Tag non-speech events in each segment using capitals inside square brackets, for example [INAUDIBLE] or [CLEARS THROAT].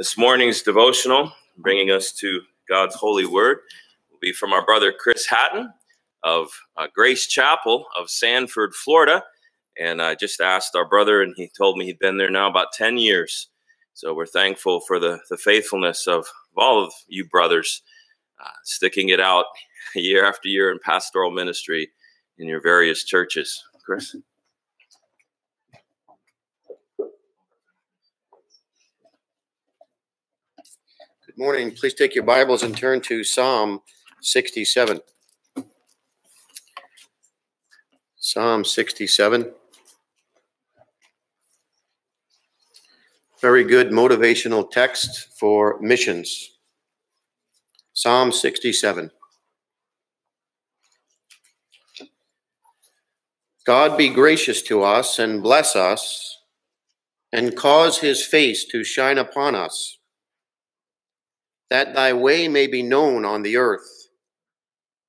This morning's devotional, bringing us to God's holy word, will be from our brother Chris Hatton of uh, Grace Chapel of Sanford, Florida. And I just asked our brother, and he told me he'd been there now about 10 years. So we're thankful for the, the faithfulness of, of all of you brothers uh, sticking it out [LAUGHS] year after year in pastoral ministry in your various churches. Chris? Morning. Please take your Bibles and turn to Psalm 67. Psalm 67. Very good motivational text for missions. Psalm 67. God be gracious to us and bless us and cause his face to shine upon us that thy way may be known on the earth,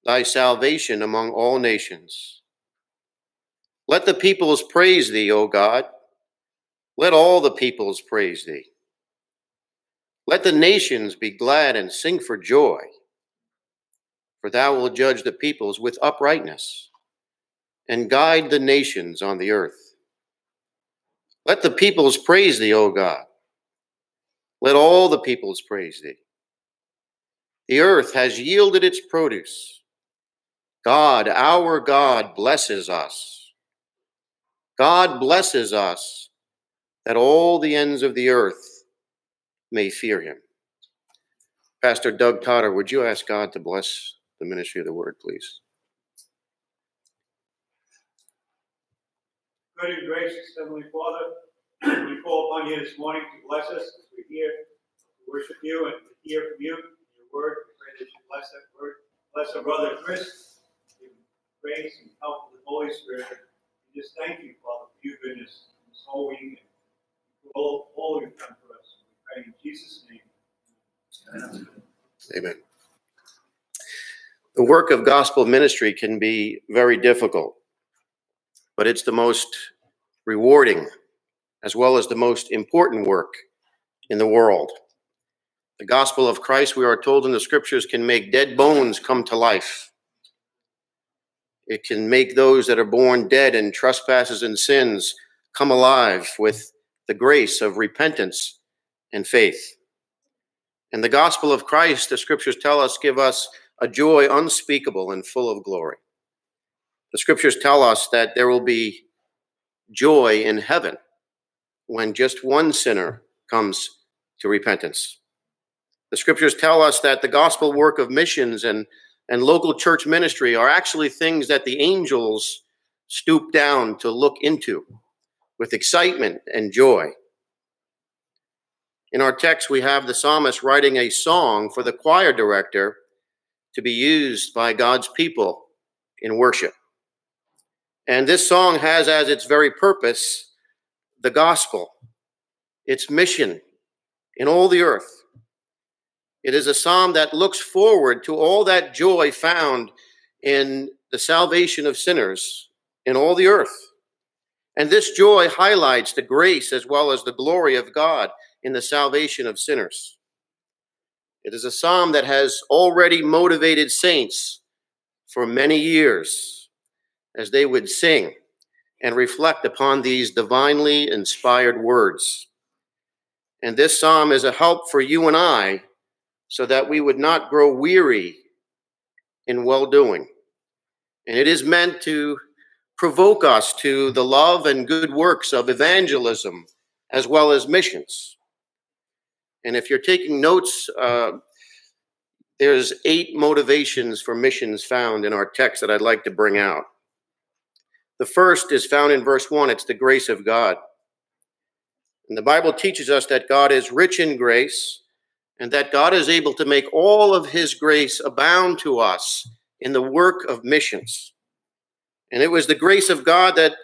thy salvation among all nations. Let the peoples praise thee, O God. Let all the peoples praise thee. Let the nations be glad and sing for joy, for thou wilt judge the peoples with uprightness and guide the nations on the earth. Let the peoples praise thee, O God. Let all the peoples praise thee. The earth has yielded its produce. God, our God, blesses us. God blesses us that all the ends of the earth may fear him. Pastor Doug Totter, would you ask God to bless the ministry of the word, please? Good and gracious Heavenly Father, [CLEARS THROAT] we call upon you this morning to bless us as we hear, worship you, and hear from you word. We pray that you bless that word. Bless our brother Chris. Give grace and help of the Holy Spirit. We just thank you, Father, for your goodness this whole week and for all, all you've done for us. We pray in Jesus' name. Amen. Amen. The work of gospel ministry can be very difficult, but it's the most rewarding as well as the most important work in the world. The gospel of Christ, we are told in the scriptures, can make dead bones come to life. It can make those that are born dead in trespasses and sins come alive with the grace of repentance and faith. And the gospel of Christ, the scriptures tell us, give us a joy unspeakable and full of glory. The scriptures tell us that there will be joy in heaven when just one sinner comes to repentance. The scriptures tell us that the gospel work of missions and, and local church ministry are actually things that the angels stoop down to look into with excitement and joy. In our text, we have the psalmist writing a song for the choir director to be used by God's people in worship. And this song has as its very purpose the gospel, its mission in all the earth. It is a psalm that looks forward to all that joy found in the salvation of sinners in all the earth. And this joy highlights the grace as well as the glory of God in the salvation of sinners. It is a psalm that has already motivated saints for many years as they would sing and reflect upon these divinely inspired words. And this psalm is a help for you and I so that we would not grow weary in well doing. And it is meant to provoke us to the love and good works of evangelism as well as missions. And if you're taking notes, uh, there's eight motivations for missions found in our text that I'd like to bring out. The first is found in verse 1 it's the grace of God. And the Bible teaches us that God is rich in grace and that God is able to make all of his grace abound to us in the work of missions. And it was the grace of God that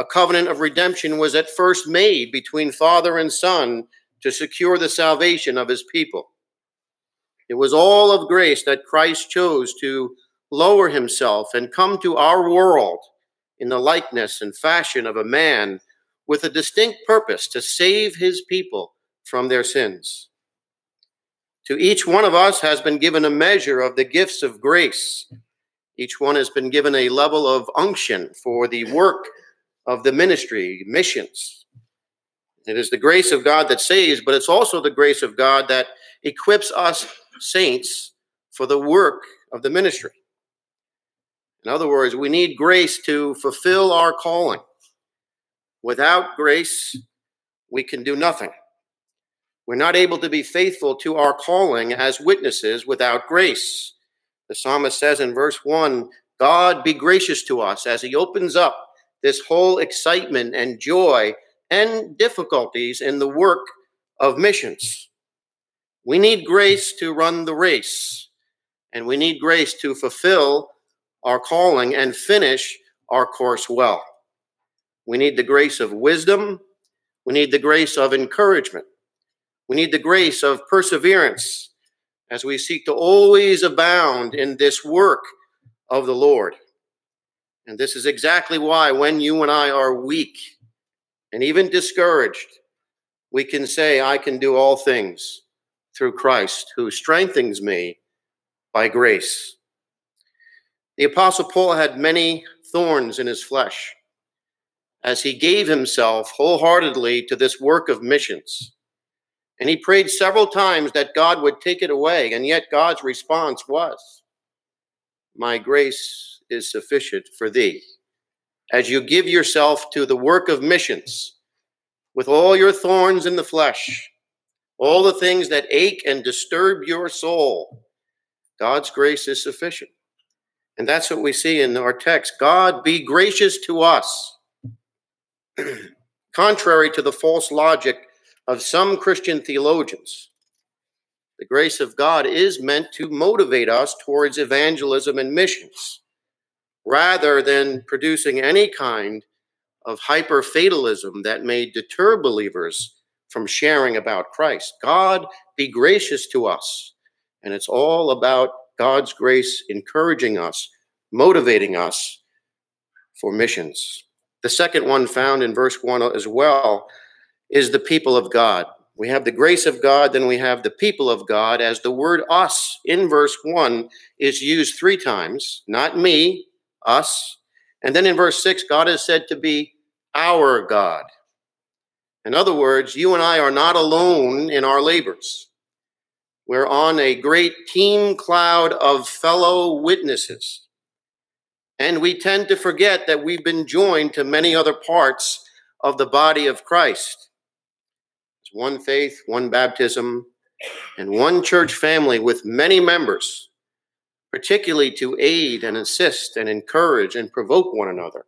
a covenant of redemption was at first made between father and son to secure the salvation of his people. It was all of grace that Christ chose to lower himself and come to our world in the likeness and fashion of a man with a distinct purpose to save his people from their sins. To each one of us has been given a measure of the gifts of grace. Each one has been given a level of unction for the work of the ministry, missions. It is the grace of God that saves, but it's also the grace of God that equips us saints for the work of the ministry. In other words, we need grace to fulfill our calling. Without grace, we can do nothing. We're not able to be faithful to our calling as witnesses without grace. The psalmist says in verse 1 God be gracious to us as he opens up this whole excitement and joy and difficulties in the work of missions. We need grace to run the race, and we need grace to fulfill our calling and finish our course well. We need the grace of wisdom. We need the grace of encouragement. We need the grace of perseverance as we seek to always abound in this work of the Lord. And this is exactly why, when you and I are weak and even discouraged, we can say, I can do all things through Christ who strengthens me by grace. The Apostle Paul had many thorns in his flesh as he gave himself wholeheartedly to this work of missions. And he prayed several times that God would take it away, and yet God's response was, My grace is sufficient for thee. As you give yourself to the work of missions, with all your thorns in the flesh, all the things that ache and disturb your soul, God's grace is sufficient. And that's what we see in our text. God be gracious to us. [CLEARS THROAT] Contrary to the false logic of some Christian theologians, the grace of God is meant to motivate us towards evangelism and missions, rather than producing any kind of hyper fatalism that may deter believers from sharing about Christ. God be gracious to us. And it's all about God's grace encouraging us, motivating us for missions. The second one found in verse 1 as well is the people of God. We have the grace of God, then we have the people of God, as the word us in verse 1 is used three times, not me, us. And then in verse 6, God is said to be our God. In other words, you and I are not alone in our labors. We're on a great team cloud of fellow witnesses. And we tend to forget that we've been joined to many other parts of the body of Christ. It's one faith, one baptism, and one church family with many members, particularly to aid and assist and encourage and provoke one another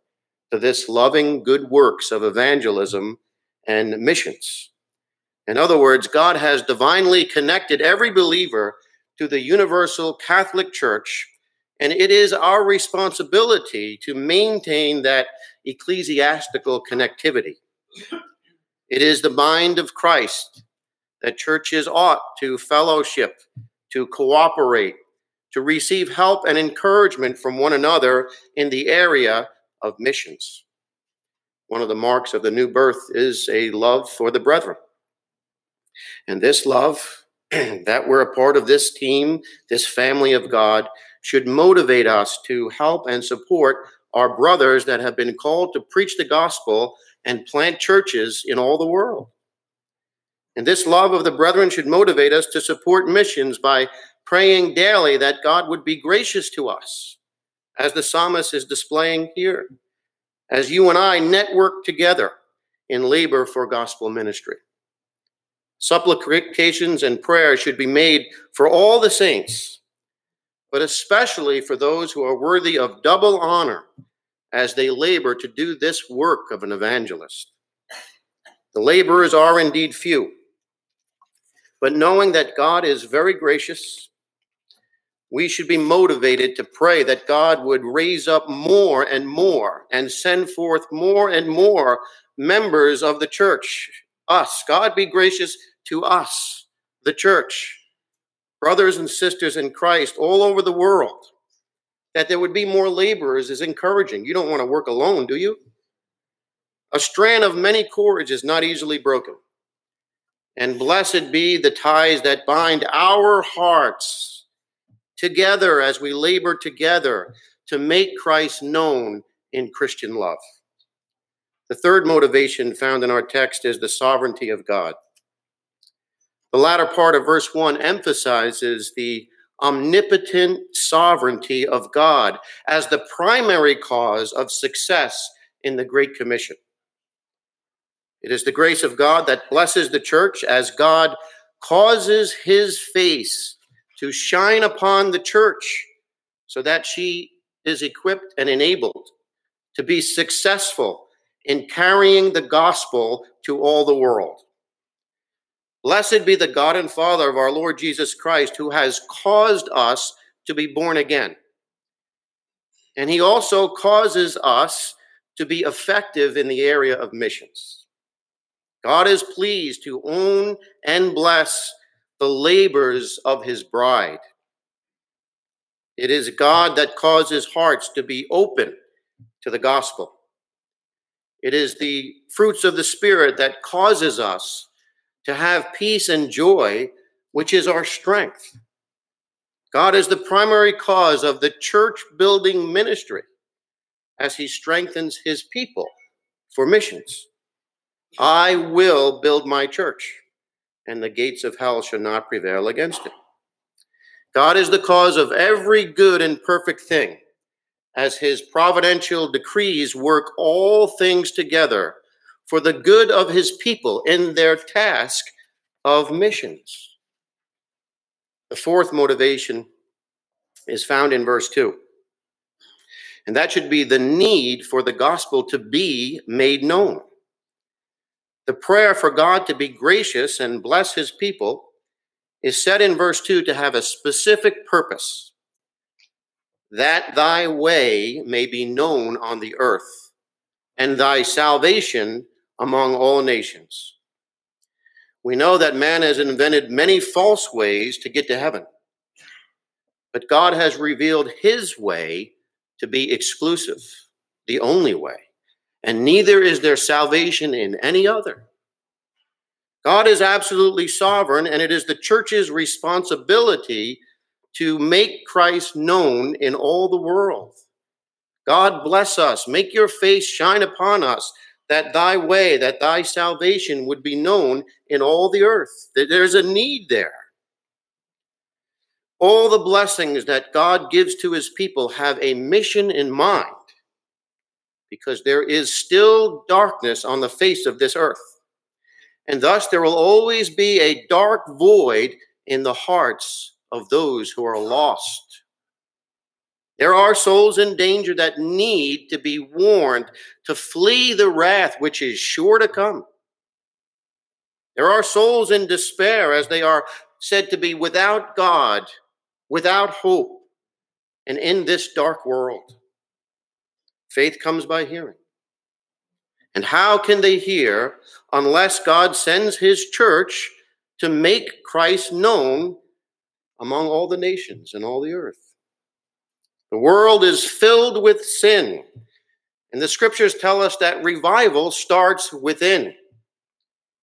to this loving good works of evangelism and missions. In other words, God has divinely connected every believer to the universal Catholic Church, and it is our responsibility to maintain that ecclesiastical connectivity. It is the mind of Christ that churches ought to fellowship, to cooperate, to receive help and encouragement from one another in the area of missions. One of the marks of the new birth is a love for the brethren. And this love, [CLEARS THROAT] that we're a part of this team, this family of God, should motivate us to help and support our brothers that have been called to preach the gospel and plant churches in all the world. And this love of the brethren should motivate us to support missions by praying daily that God would be gracious to us as the psalmist is displaying here, as you and I network together in labor for gospel ministry. Supplications and prayers should be made for all the saints, but especially for those who are worthy of double honor as they labor to do this work of an evangelist. The laborers are indeed few, but knowing that God is very gracious we should be motivated to pray that God would raise up more and more and send forth more and more members of the church. Us. God be gracious to us, the church, brothers and sisters in Christ all over the world. That there would be more laborers is encouraging. You don't want to work alone, do you? A strand of many cords is not easily broken. And blessed be the ties that bind our hearts together as we labor together to make Christ known in Christian love. The third motivation found in our text is the sovereignty of God. The latter part of verse 1 emphasizes the omnipotent sovereignty of God as the primary cause of success in the Great Commission. It is the grace of God that blesses the church as God causes his face to shine upon the church so that she is equipped and enabled to be successful in carrying the gospel to all the world. Blessed be the God and Father of our Lord Jesus Christ, who has caused us to be born again. And he also causes us to be effective in the area of missions. God is pleased to own and bless the labors of his bride. It is God that causes hearts to be open to the gospel. It is the fruits of the Spirit that causes us to have peace and joy, which is our strength. God is the primary cause of the church building ministry as he strengthens his people for missions. I will build my church, and the gates of hell shall not prevail against it. God is the cause of every good and perfect thing, as his providential decrees work all things together for the good of his people in their task of missions. The fourth motivation is found in verse 2. And that should be the need for the gospel to be made known. The prayer for God to be gracious and bless his people is said in verse 2 to have a specific purpose that thy way may be known on the earth, and thy salvation among all nations. We know that man has invented many false ways to get to heaven, but God has revealed his way to be exclusive, the only way, and neither is there salvation in any other. God is absolutely sovereign, and it is the church's responsibility to make Christ known in all the world. God bless us. Make your face shine upon us, that thy way, that thy salvation would be known in all the earth. There's a need there. All the blessings that God gives to his people have a mission in mind because there is still darkness on the face of this earth. And thus there will always be a dark void in the hearts of those who are lost. There are souls in danger that need to be warned to flee the wrath which is sure to come. There are souls in despair as they are said to be without God, without hope, and in this dark world. Faith comes by hearing. And how can they hear unless God sends his church to make Christ known among all the nations and all the earth? The world is filled with sin. And the scriptures tell us that revival starts within.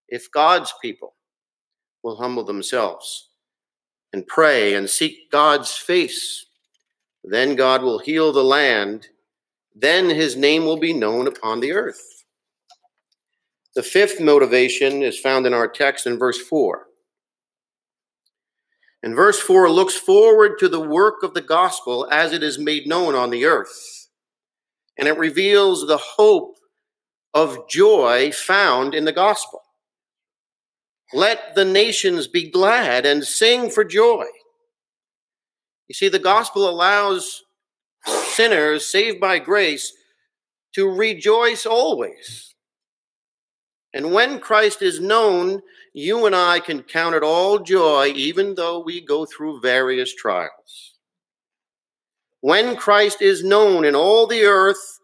If God's people will humble themselves and pray and seek God's face, then God will heal the land. Then his name will be known upon the earth. The fifth motivation is found in our text in verse 4. And verse 4 looks forward to the work of the gospel as it is made known on the earth. And it reveals the hope of joy found in the gospel. Let the nations be glad and sing for joy. You see, the gospel allows sinners saved by grace to rejoice always. And when Christ is known, you and I can count it all joy, even though we go through various trials. When Christ is known in all the earth,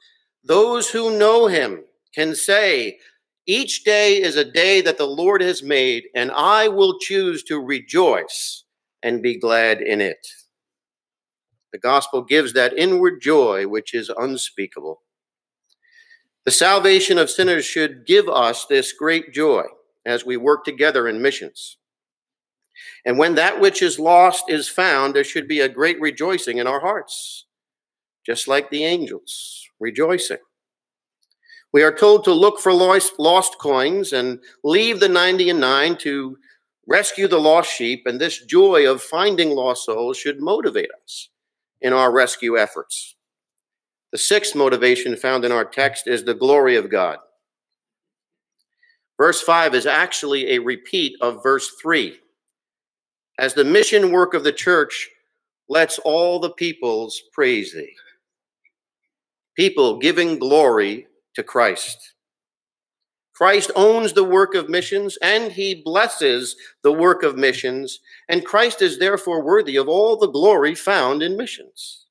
those who know him can say, Each day is a day that the Lord has made, and I will choose to rejoice and be glad in it. The gospel gives that inward joy which is unspeakable. The salvation of sinners should give us this great joy as we work together in missions. And when that which is lost is found, there should be a great rejoicing in our hearts, just like the angels rejoicing. We are told to look for lost, coins and leave the 90 and 9 to rescue the lost sheep, and this joy of finding lost souls should motivate us in our rescue efforts. The sixth motivation found in our text is the glory of God. Verse 5 is actually a repeat of verse 3. As the mission work of the church lets all the peoples praise thee. People giving glory to Christ. Christ owns the work of missions and he blesses the work of missions, and Christ is therefore worthy of all the glory found in missions.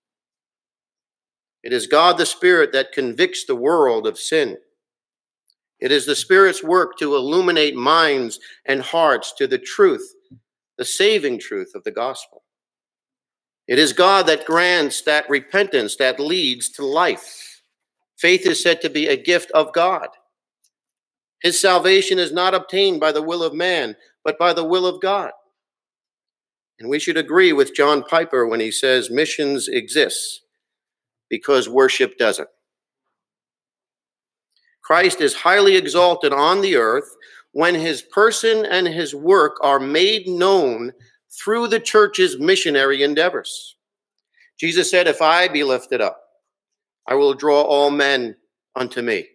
It is God the Spirit that convicts the world of sin. It is the Spirit's work to illuminate minds and hearts to the truth, the saving truth of the gospel. It is God that grants that repentance that leads to life. Faith is said to be a gift of God. His salvation is not obtained by the will of man, but by the will of God. And we should agree with John Piper when he says missions exists because worship doesn't. Christ is highly exalted on the earth when his person and his work are made known through the church's missionary endeavors. Jesus said, If I be lifted up, I will draw all men unto me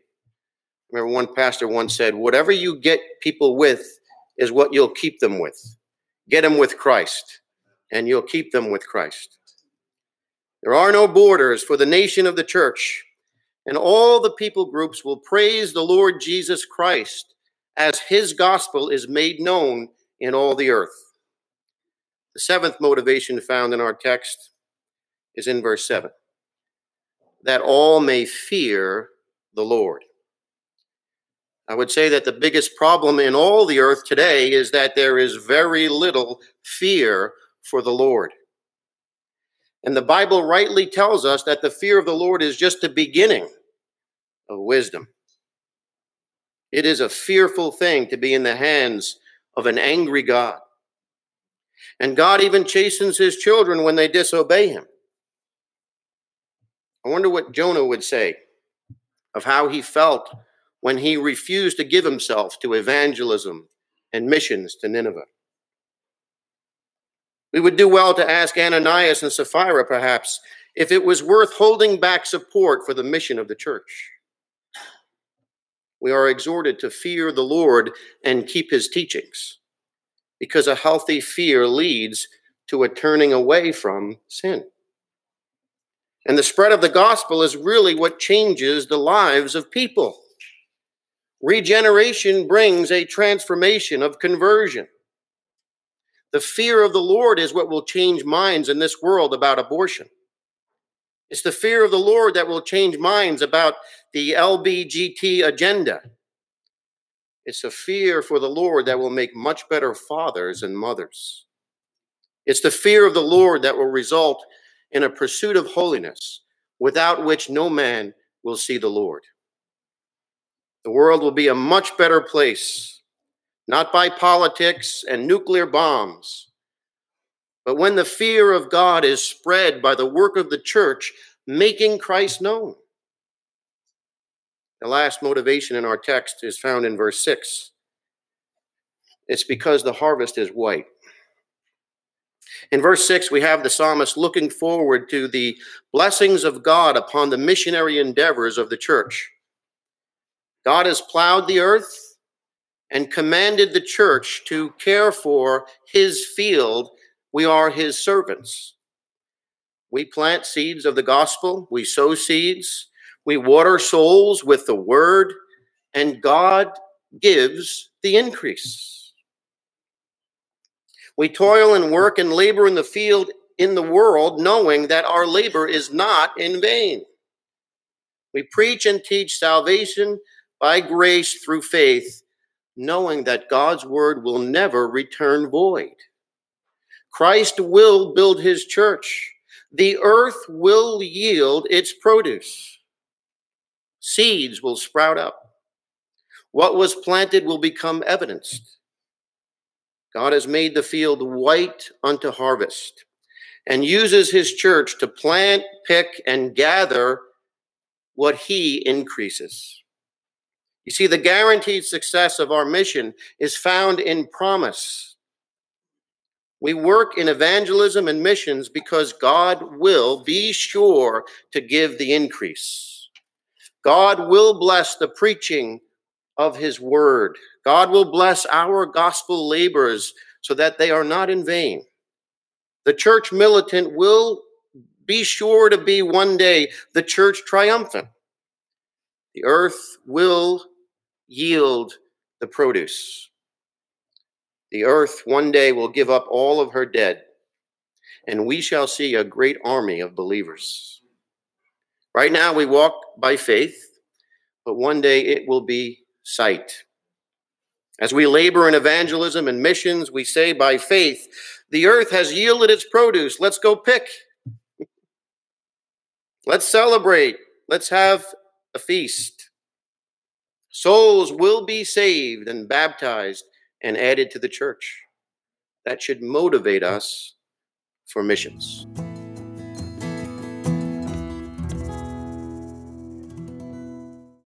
remember one pastor once said, whatever you get people with is what you'll keep them with. Get them with Christ, and you'll keep them with Christ. There are no borders for the nation of the church, and all the people groups will praise the Lord Jesus Christ as his gospel is made known in all the earth. The seventh motivation found in our text is in verse 7 that all may fear the Lord. I would say that the biggest problem in all the earth today is that there is very little fear for the Lord. And the Bible rightly tells us that the fear of the Lord is just the beginning of wisdom. It is a fearful thing to be in the hands of an angry God. And God even chastens his children when they disobey him. I wonder what Jonah would say of how he felt when he refused to give himself to evangelism and missions to Nineveh. We would do well to ask Ananias and Sapphira, perhaps, if it was worth holding back support for the mission of the church. We are exhorted to fear the Lord and keep his teachings, because a healthy fear leads to a turning away from sin. And the spread of the gospel is really what changes the lives of people. Regeneration brings a transformation of conversion. The fear of the Lord is what will change minds in this world about abortion. It's the fear of the Lord that will change minds about the LBGT agenda. It's a fear for the Lord that will make much better fathers and mothers. It's the fear of the Lord that will result in a pursuit of holiness without which no man will see the Lord. The world will be a much better place, not by politics and nuclear bombs, but when the fear of God is spread by the work of the church, making Christ known. The last motivation in our text is found in verse 6. It's because the harvest is white. In verse 6, we have the psalmist looking forward to the blessings of God upon the missionary endeavors of the church. God has plowed the earth and commanded the church to care for his field. We are his servants. We plant seeds of the gospel, we sow seeds, we water souls with the word, and God gives the increase. We toil and work and labor in the field in the world, knowing that our labor is not in vain. We preach and teach salvation by grace through faith, knowing that God's word will never return void. Christ will build his church. The earth will yield its produce. Seeds will sprout up. What was planted will become evidenced. God has made the field white unto harvest and uses his church to plant, pick, and gather what he increases. You see, the guaranteed success of our mission is found in promise. We work in evangelism and missions because God will be sure to give the increase. God will bless the preaching of his word. God will bless our gospel labors so that they are not in vain. The church militant will be sure to be one day the church triumphant. The earth will yield the produce. The earth one day will give up all of her dead, and we shall see a great army of believers. Right now, we walk by faith, but one day it will be sight. As we labor in evangelism and missions, we say by faith, the earth has yielded its produce. Let's go pick. [LAUGHS] Let's celebrate. Let's have a feast. Souls will be saved and baptized and added to the church. That should motivate us for missions.